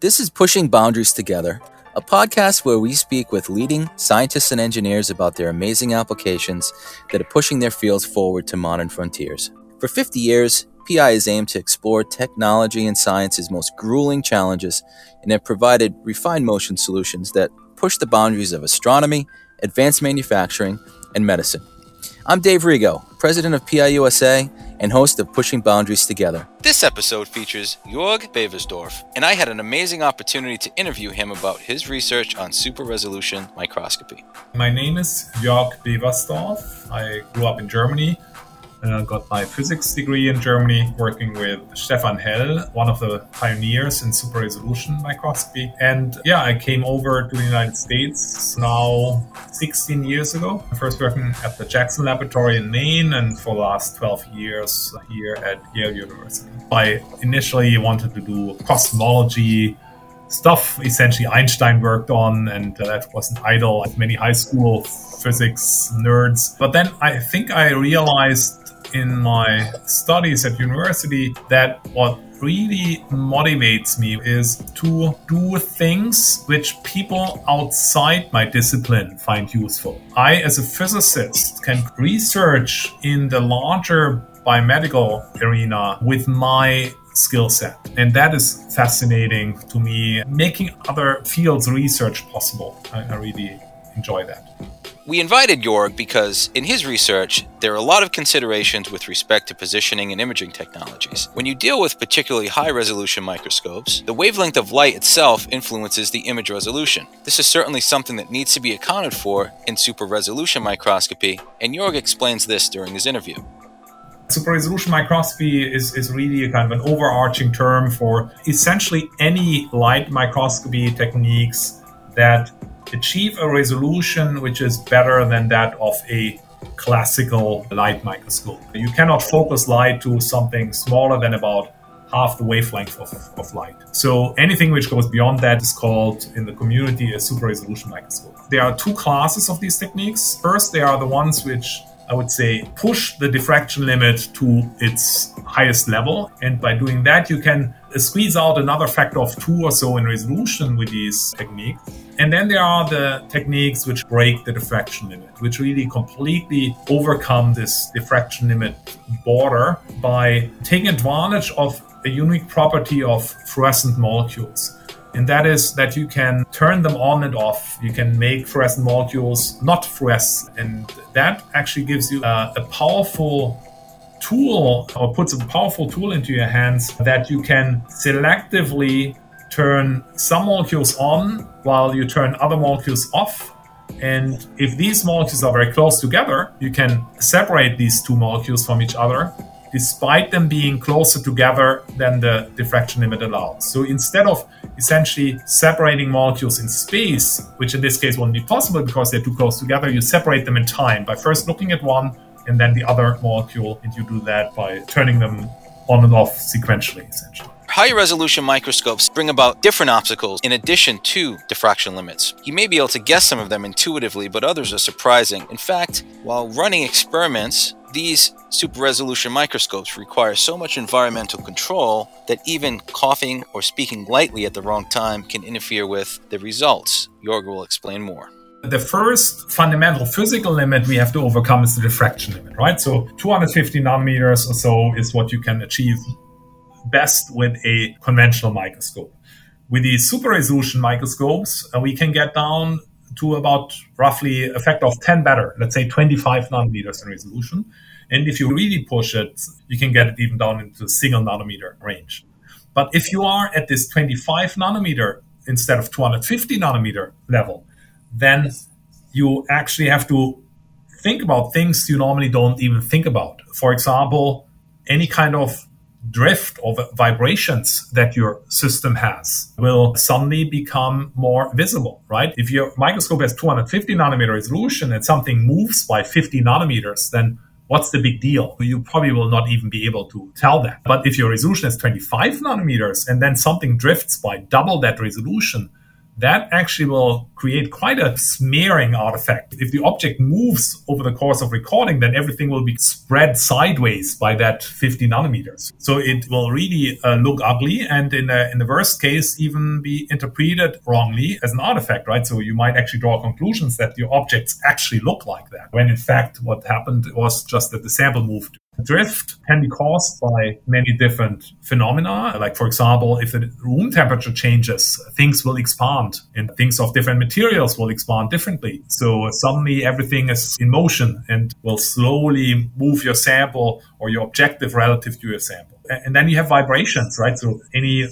This is Pushing Boundaries Together, a podcast where we speak with leading scientists and engineers about their amazing applications that are pushing their fields forward to modern frontiers. For 50 years, PI has aimed to explore technology and science's most grueling challenges and have provided refined motion solutions that push the boundaries of astronomy, advanced manufacturing, and medicine. I'm Dave Rego, president of PI USA and host of Pushing Boundaries Together. This episode features Jorg Bewersdorf, and I had an amazing opportunity to interview him about his research on super resolution microscopy. My name is Jörg Bewersdorf. I grew up in Germany uh, got my physics degree in Germany, working with Stefan Hell, one of the pioneers in super resolution microscopy. And yeah, I came over to the United States now 16 years ago. First working at the Jackson Laboratory in Maine, and for the last 12 years here at Yale University. I initially wanted to do cosmology stuff essentially Einstein worked on, and uh, that was an idol of many high school physics nerds. But then I think I realized in my studies at university that what really motivates me is to do things which people outside my discipline find useful. I, as a physicist, can research in the larger biomedical arena with my skill set. And that is fascinating to me, making other fields research possible. I, I really enjoy that. We invited Jorg because, in his research, there are a lot of considerations with respect to positioning and imaging technologies. When you deal with particularly high resolution microscopes, the wavelength of light itself influences the image resolution. This is certainly something that needs to be accounted for in super resolution microscopy, and Jorg explains this during his interview. Super resolution microscopy is, is really a kind of an overarching term for essentially any light microscopy techniques that achieve a resolution which is better than that of a classical light microscope. You cannot focus light to something smaller than about half the wavelength of, of light. So anything which goes beyond that is called in the community a super resolution microscope. There are two classes of these techniques. First, they are the ones which I would say push the diffraction limit to its highest level. And by doing that, you can uh, squeeze out another factor of two or so in resolution with these techniques. And then there are the techniques which break the diffraction limit, which really completely overcome this diffraction limit border by taking advantage of a unique property of fluorescent molecules. And that is that you can turn them on and off. You can make fluorescent molecules not fluorescent. And that actually gives you a, a powerful tool or puts a powerful tool into your hands that you can selectively turn some molecules on while you turn other molecules off. And if these molecules are very close together, you can separate these two molecules from each other, despite them being closer together than the diffraction limit allows. So instead of essentially separating molecules in space, which in this case won't be possible because they're too close together, you separate them in time by first looking at one and then the other molecule, and you do that by turning them on and off sequentially, essentially. High resolution microscopes bring about different obstacles in addition to diffraction limits. You may be able to guess some of them intuitively, but others are surprising. In fact, while running experiments, these super resolution microscopes require so much environmental control that even coughing or speaking lightly at the wrong time can interfere with the results. Jorg will explain more. The first fundamental physical limit we have to overcome is the diffraction limit, right? So 250 nanometers or so is what you can achieve best with a conventional microscope. With these super resolution microscopes, uh, we can get down to about roughly a factor of 10 better, let's say 25 nanometers in resolution. And if you really push it, you can get it even down into single nanometer range. But if you are at this 25 nanometer instead of 250 nanometer level, then you actually have to think about things you normally don't even think about. For example, any kind of drift or vibrations that your system has will suddenly become more visible, right? If your microscope has 250 nanometer resolution and something moves by 50 nanometers, then what's the big deal? You probably will not even be able to tell that. But if your resolution is 25 nanometers and then something drifts by double that resolution, that actually will create quite a smearing artifact. If the object moves over the course of recording, then everything will be spread sideways by that 50 nanometers. So it will really uh, look ugly and in, in the worst case, even be interpreted wrongly as an artifact, right? So you might actually draw conclusions that your objects actually look like that, when in fact what happened was just that the sample moved drift can be caused by many different phenomena. Like, for example, if the room temperature changes, things will expand and things of different materials will expand differently. So suddenly everything is in motion and will slowly move your sample or your objective relative to your sample. And then you have vibrations, right? So any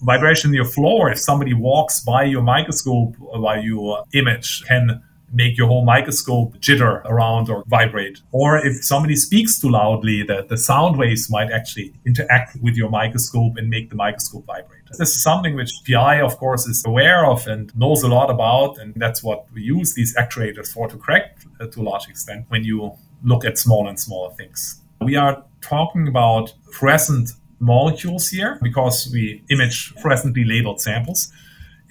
vibration in your floor, if somebody walks by your microscope by your image, can make your whole microscope jitter around or vibrate. Or if somebody speaks too loudly, the, the sound waves might actually interact with your microscope and make the microscope vibrate. This is something which PI, of course, is aware of and knows a lot about. And that's what we use these actuators for to correct uh, to a large extent when you look at smaller and smaller things. We are talking about fluorescent molecules here because we image fluorescently labeled samples.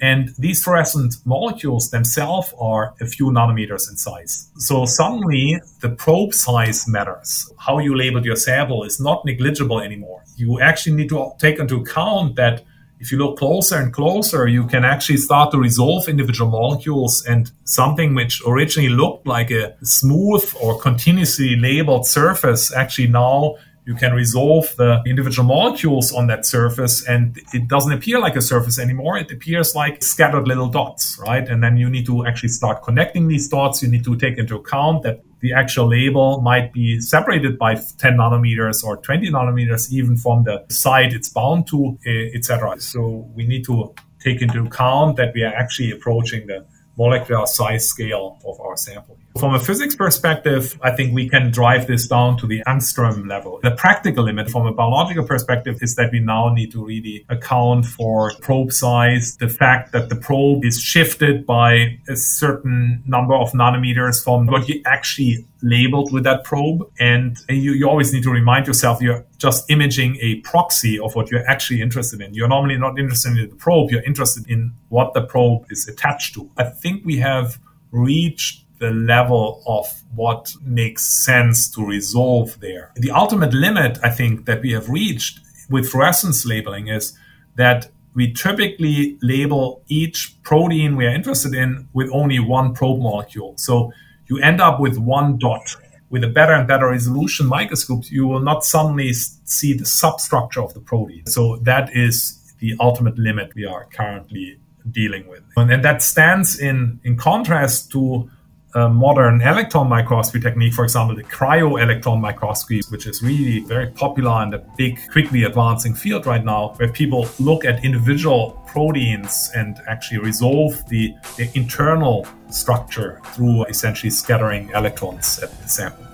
And these fluorescent molecules themselves are a few nanometers in size. So suddenly the probe size matters. How you label your sample is not negligible anymore. You actually need to take into account that if you look closer and closer, you can actually start to resolve individual molecules and something which originally looked like a smooth or continuously labeled surface actually now you can resolve the individual molecules on that surface and it doesn't appear like a surface anymore. It appears like scattered little dots, right? And then you need to actually start connecting these dots. You need to take into account that the actual label might be separated by 10 nanometers or 20 nanometers, even from the site it's bound to, etc. So we need to take into account that we are actually approaching the molecular size scale of our sample. From a physics perspective, I think we can drive this down to the angstrom level. The practical limit from a biological perspective is that we now need to really account for probe size, the fact that the probe is shifted by a certain number of nanometers from what you actually labeled with that probe. And you, you always need to remind yourself you're just imaging a proxy of what you're actually interested in. You're normally not interested in the probe, you're interested in what the probe is attached to. I think we have reached the level of what makes sense to resolve there. The ultimate limit, I think, that we have reached with fluorescence labeling is that we typically label each protein we are interested in with only one probe molecule. So you end up with one dot. With a better and better resolution microscope, you will not suddenly see the substructure of the protein. So that is the ultimate limit we are currently dealing with. And, that stands in, in contrast to modern electron microscopy technique, for example, the cryo-electron microscopy, which is really very popular and a big, quickly advancing field right now, where people look at individual proteins and actually resolve the, the internal structure through essentially scattering electrons at the sample.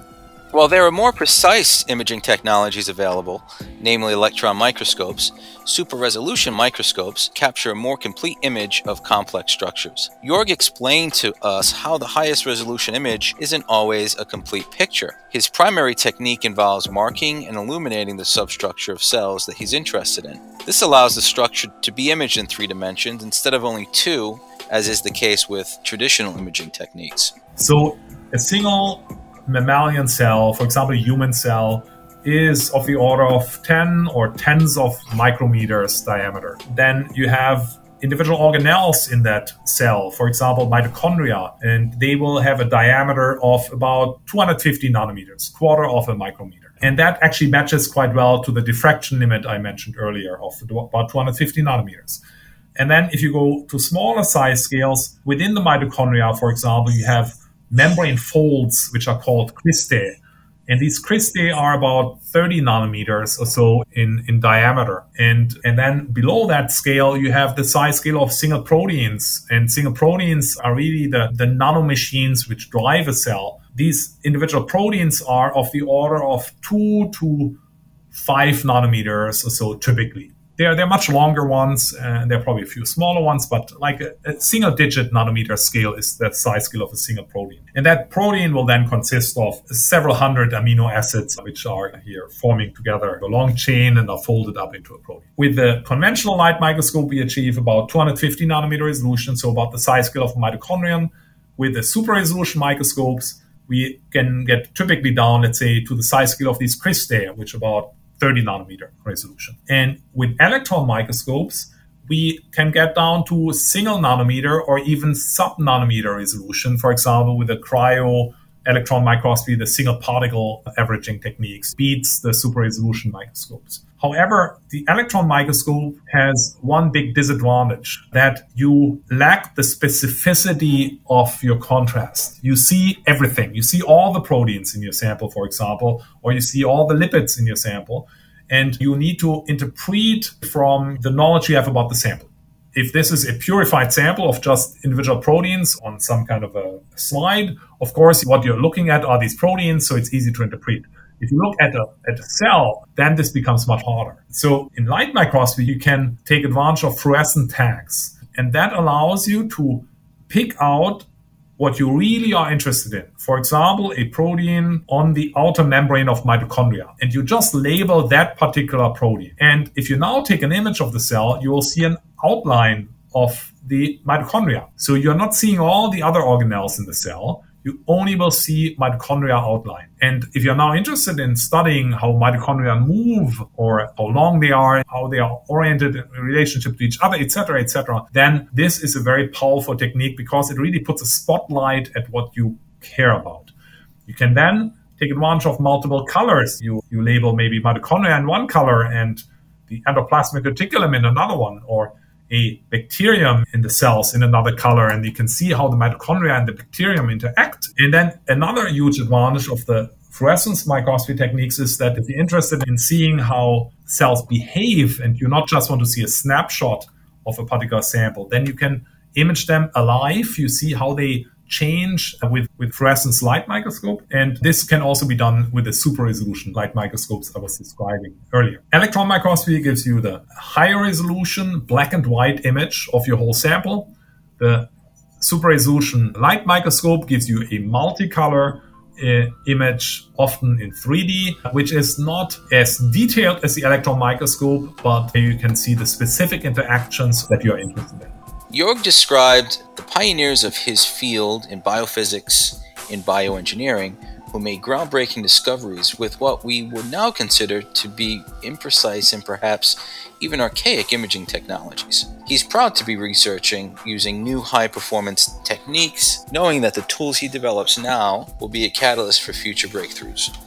While there are more precise imaging technologies available, namely electron microscopes, super resolution microscopes capture a more complete image of complex structures. Jorg explained to us how the highest resolution image isn't always a complete picture. His primary technique involves marking and illuminating the substructure of cells that he's interested in. This allows the structure to be imaged in three dimensions instead of only two, as is the case with traditional imaging techniques. So, a single mammalian cell, for example, a human cell, is of the order of 10 or tens of micrometers diameter. Then you have individual organelles in that cell, for example, mitochondria, and they will have a diameter of about 250 nanometers, quarter of a micrometer. And that actually matches quite well to the diffraction limit I mentioned earlier of about 250 nanometers. And then if you go to smaller size scales, within the mitochondria, for example, you have membrane folds, which are called cristae. And these cristae are about 30 nanometers or so in, in diameter. And, and then below that scale, you have the size scale of single proteins. And single proteins are really the, the nanomachines which drive a cell. These individual proteins are of the order of two to five nanometers or so typically. They're, they're much longer ones, and there are probably a few smaller ones, but like a, a single digit nanometer scale is the size scale of a single protein. And that protein will then consist of several hundred amino acids, which are here forming together a long chain and are folded up into a protein. With the conventional light microscope, we achieve about 250 nanometer resolution, so about the size scale of a mitochondrion. With the super resolution microscopes, we can get typically down, let's say, to the size scale of these cristae, which about 30 nanometer resolution. And with electron microscopes, we can get down to single nanometer or even sub nanometer resolution. For example, with a cryo electron microscopy, the single particle averaging techniques beats the super resolution microscopes. However, the electron microscope has one big disadvantage that you lack the specificity of your contrast. You see everything. You see all the proteins in your sample, for example, or you see all the lipids in your sample, and you need to interpret from the knowledge you have about the sample. If this is a purified sample of just individual proteins on some kind of a slide, of course, what you're looking at are these proteins, so it's easy to interpret. If you look at a, at a cell, then this becomes much harder. So in light microscopy, you can take advantage of fluorescent tags, and that allows you to pick out what you really are interested in. For example, a protein on the outer membrane of mitochondria, and you just label that particular protein. And if you now take an image of the cell, you will see an outline of the mitochondria. So you're not seeing all the other organelles in the cell you only will see mitochondria outline. And if you're now interested in studying how mitochondria move or how long they are, how they are oriented in relationship to each other, etc., etc., then this is a very powerful technique because it really puts a spotlight at what you care about. You can then take advantage of multiple colors. You, you label maybe mitochondria in one color and the endoplasmic reticulum in another one, or a bacterium in the cells in another color and you can see how the mitochondria and the bacterium interact. And then another huge advantage of the fluorescence microscopy techniques is that if you're interested in seeing how cells behave and you not just want to see a snapshot of a particular sample, then you can image them alive. You see how they change with, with fluorescence light microscope. And this can also be done with the super resolution light microscopes I was describing earlier. Electron microscopy gives you the higher resolution black and white image of your whole sample. The super resolution light microscope gives you a multicolor uh, image, often in 3D, which is not as detailed as the electron microscope, but you can see the specific interactions that you're interested in. Jorg described the pioneers of his field in biophysics and bioengineering who made groundbreaking discoveries with what we would now consider to be imprecise and perhaps even archaic imaging technologies. He's proud to be researching using new high performance techniques, knowing that the tools he develops now will be a catalyst for future breakthroughs.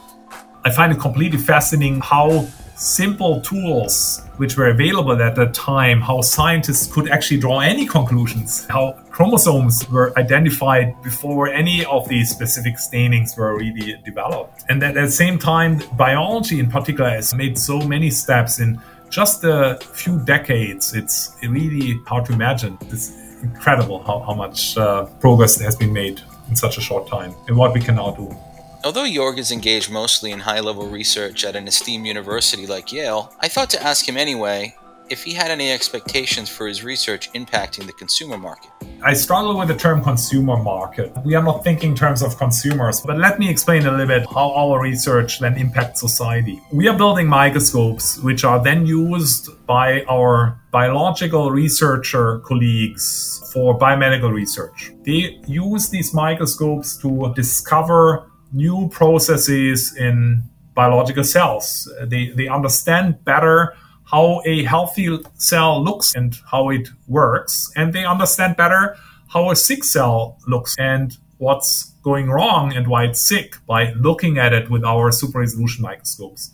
I find it completely fascinating how simple tools which were available at that time, how scientists could actually draw any conclusions, how chromosomes were identified before any of these specific stainings were really developed. And at the same time, biology in particular has made so many steps in just a few decades. It's really hard to imagine. It's incredible how, how much uh, progress has been made in such a short time and what we can now do. Although Jorg is engaged mostly in high level research at an esteemed university like Yale, I thought to ask him anyway if he had any expectations for his research impacting the consumer market. I struggle with the term consumer market. We are not thinking in terms of consumers, but let me explain a little bit how our research then impacts society. We are building microscopes which are then used by our biological researcher colleagues for biomedical research. They use these microscopes to discover new processes in biological cells. They, they understand better how a healthy cell looks and how it works, and they understand better how a sick cell looks and what's going wrong and why it's sick by looking at it with our super resolution microscopes.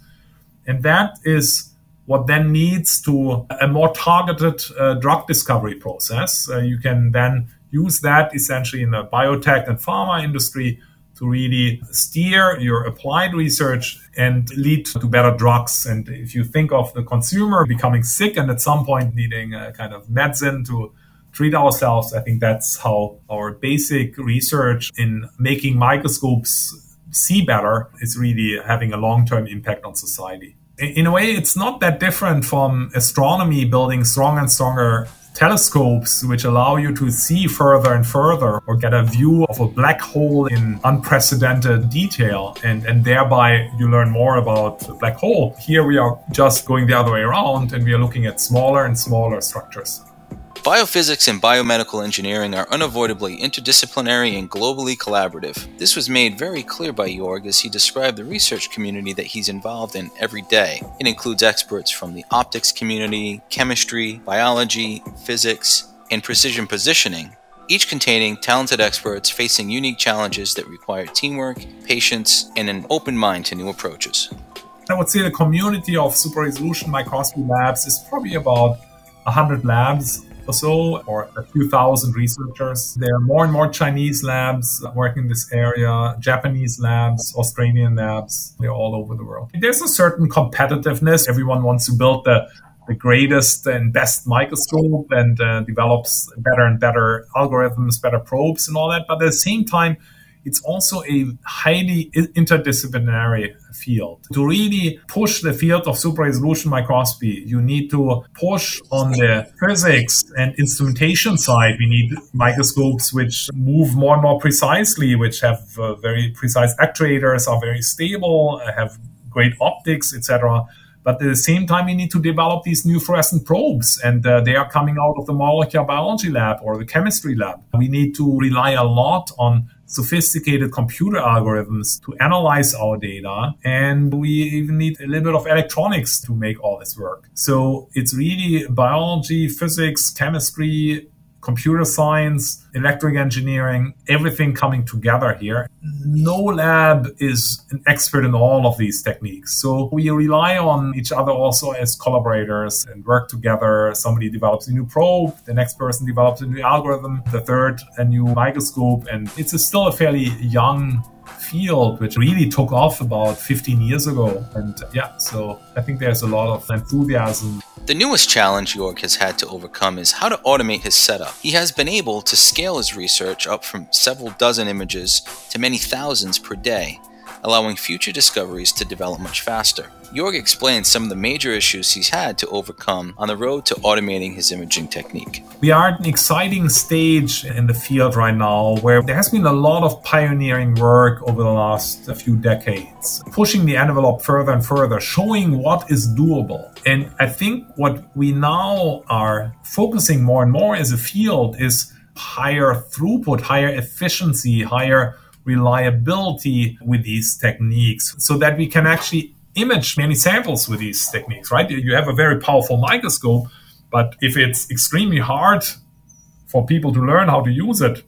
And that is what then leads to a more targeted uh, drug discovery process. Uh, you can then use that essentially in the biotech and pharma industry to really steer your applied research and lead to better drugs. And if you think of the consumer becoming sick and at some point needing a kind of medicine to treat ourselves, I think that's how our basic research in making microscopes see better is really having a long term impact on society. In a way, it's not that different from astronomy building stronger and stronger telescopes which allow you to see further and further or get a view of a black hole in unprecedented detail and, and thereby you learn more about the black hole. Here we are just going the other way around and we are looking at smaller and smaller structures. Biophysics and biomedical engineering are unavoidably interdisciplinary and globally collaborative. This was made very clear by Jorg as he described the research community that he's involved in every day. It includes experts from the optics community, chemistry, biology, physics, and precision positioning, each containing talented experts facing unique challenges that require teamwork, patience, and an open mind to new approaches. I would say the community of super resolution microscopy labs is probably about 100 labs or so, or a few thousand researchers. There are more and more Chinese labs working in this area, Japanese labs, Australian labs. They're all over the world. There's a certain competitiveness. Everyone wants to build the the greatest and best microscope and uh, develops better and better algorithms, better probes, and all that. But at the same time, it's also a highly interdisciplinary field. To really push the field of super resolution microscopy, you need to push on the physics and instrumentation side. We need microscopes which move more and more precisely, which have uh, very precise actuators, are very stable, have great optics, etc. But at the same time, we need to develop these new fluorescent probes, and uh, they are coming out of the molecular biology lab or the chemistry lab. We need to rely a lot on sophisticated computer algorithms to analyze our data. And we even need a little bit of electronics to make all this work. So it's really biology, physics, chemistry, computer science, electric engineering, everything coming together here. No lab is an expert in all of these techniques. So we rely on each other also as collaborators and work together. Somebody develops a new probe, the next person develops a new algorithm, the third a new microscope. And it's a still a fairly young field which really took off about 15 years ago. And yeah, so I think there's a lot of enthusiasm the newest challenge Jorg has had to overcome is how to automate his setup. He has been able to scale his research up from several dozen images to many thousands per day, allowing future discoveries to develop much faster. Jorg explains some of the major issues he's had to overcome on the road to automating his imaging technique. We are at an exciting stage in the field right now where there has been a lot of pioneering work over the last few decades, pushing the envelope further and further, showing what is doable. And I think what we now are focusing more and more as a field is higher throughput, higher efficiency, higher reliability with these techniques so that we can actually image many samples with these techniques, right? You have a very powerful microscope, but if it's extremely hard for people to learn how to use it,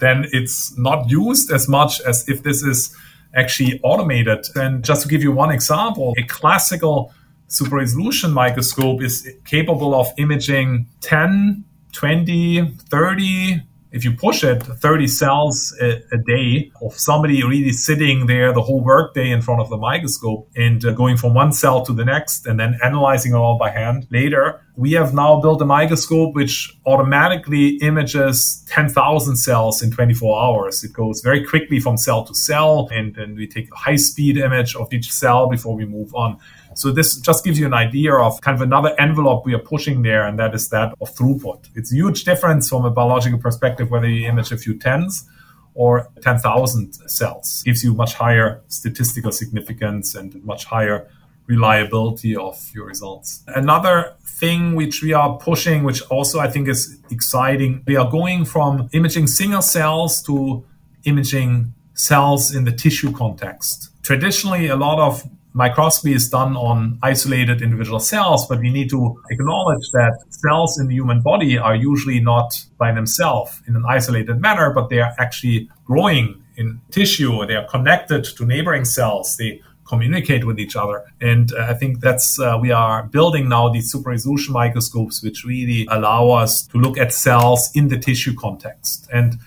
then it's not used as much as if this is actually automated. And just to give you one example, a classical super resolution microscope is capable of imaging 10, 20, 30 if you push it 30 cells a, a, day of somebody really sitting there the whole workday in front of the microscope and uh, going from one cell to the next and then analyzing it all by hand later we have now built a microscope which automatically images 10,000 cells in 24 hours. It goes very quickly from cell to cell, and then we take a high speed image of each cell before we move on. So this just gives you an idea of kind of another envelope we are pushing there, and that is that of throughput. It's a huge difference from a biological perspective whether you image a few tens or 10,000 cells. Gives you much higher statistical significance and much higher reliability of your results. Another thing which we are pushing, which also I think is exciting, we are going from imaging single cells to imaging cells in the tissue context. Traditionally, a lot of microscopy is done on isolated individual cells, but we need to acknowledge that cells in the human body are usually not by themselves in an isolated manner, but they are actually growing in tissue. They are connected to neighboring cells. They communicate with each other. And uh, I think that's uh, we are building now these super resolution microscopes, which really allow us to look at cells in the tissue context. And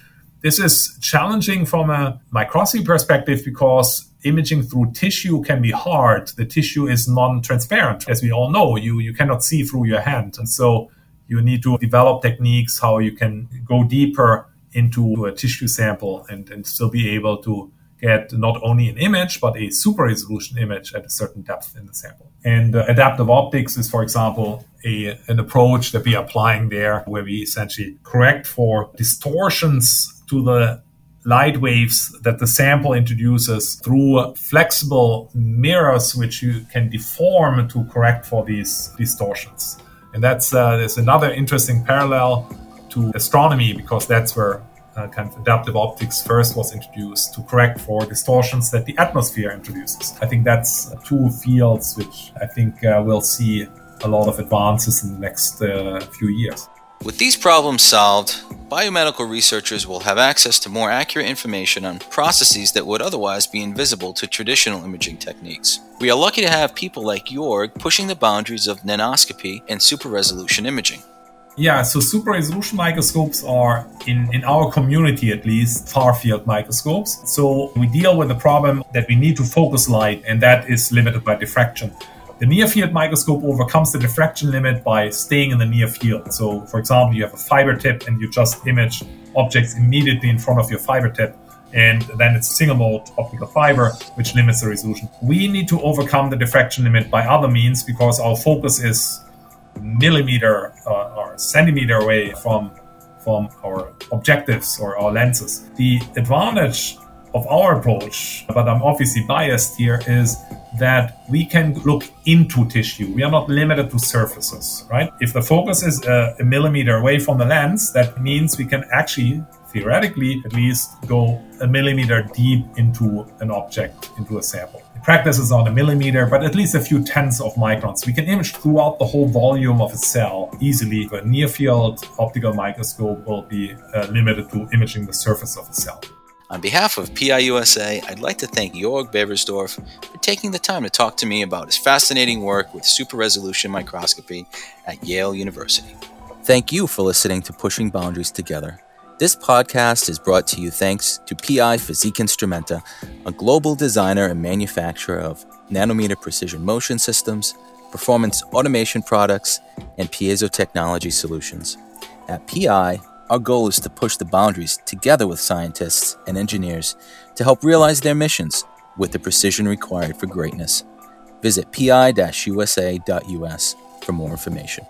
this is challenging from a microscopy perspective because imaging through tissue can be hard. The tissue is non-transparent, as we all know. You you cannot see through your hand, and so you need to develop techniques how you can go deeper into a tissue sample and, and still be able to get not only an image, but a super resolution image at a certain depth in the sample. And uh, adaptive optics is, for example, a, an approach that we are applying there where we essentially correct for distortions to the light waves that the sample introduces through flexible mirrors which you can deform to correct for these distortions and that's uh, there's another interesting parallel to astronomy because that's where uh, kind of adaptive optics first was introduced to correct for distortions that the atmosphere introduces. I think that's two fields which I think uh, we'll see a lot of advances in the next uh, few years. With these problems solved, biomedical researchers will have access to more accurate information on processes that would otherwise be invisible to traditional imaging techniques. We are lucky to have people like Jorg pushing the boundaries of nanoscopy and super resolution imaging. Yeah, so super resolution microscopes are, in, in our community at least, far field microscopes. So we deal with the problem that we need to focus light, and that is limited by diffraction. The near field microscope overcomes the diffraction limit by staying in the near field. So, for example, you have a fiber tip and you just image objects immediately in front of your fiber tip and then it's a single mode optical fiber, which limits the resolution. We need to overcome the diffraction limit by other means because our focus is millimeter uh, or centimeter away from from our objectives or our lenses. The advantage of our approach, but I'm obviously biased here, is that we can look into tissue. We are not limited to surfaces, right? If the focus is a, a millimeter away from the lens, that means we can actually theoretically at least go a millimeter deep into an object, into a sample The practice is on a millimeter, but at least a few tenths of microns. We can image throughout the whole volume of a cell easily. A near field optical microscope will be uh, limited to imaging the surface of a cell. On behalf of PI USA, I'd like to thank Jorg Bewersdorf for taking the time to talk to me about his fascinating work with super resolution microscopy at Yale University. Thank you for listening to Pushing Boundaries Together. This podcast is brought to you thanks to PI Physik Instrumente, a global designer and manufacturer of nanometer precision motion systems, performance automation products, and piezo technology solutions. At PI, our goal is to push the boundaries together with scientists and engineers to help realize their missions with the precision required for greatness. Visit pi-usa.us for more information.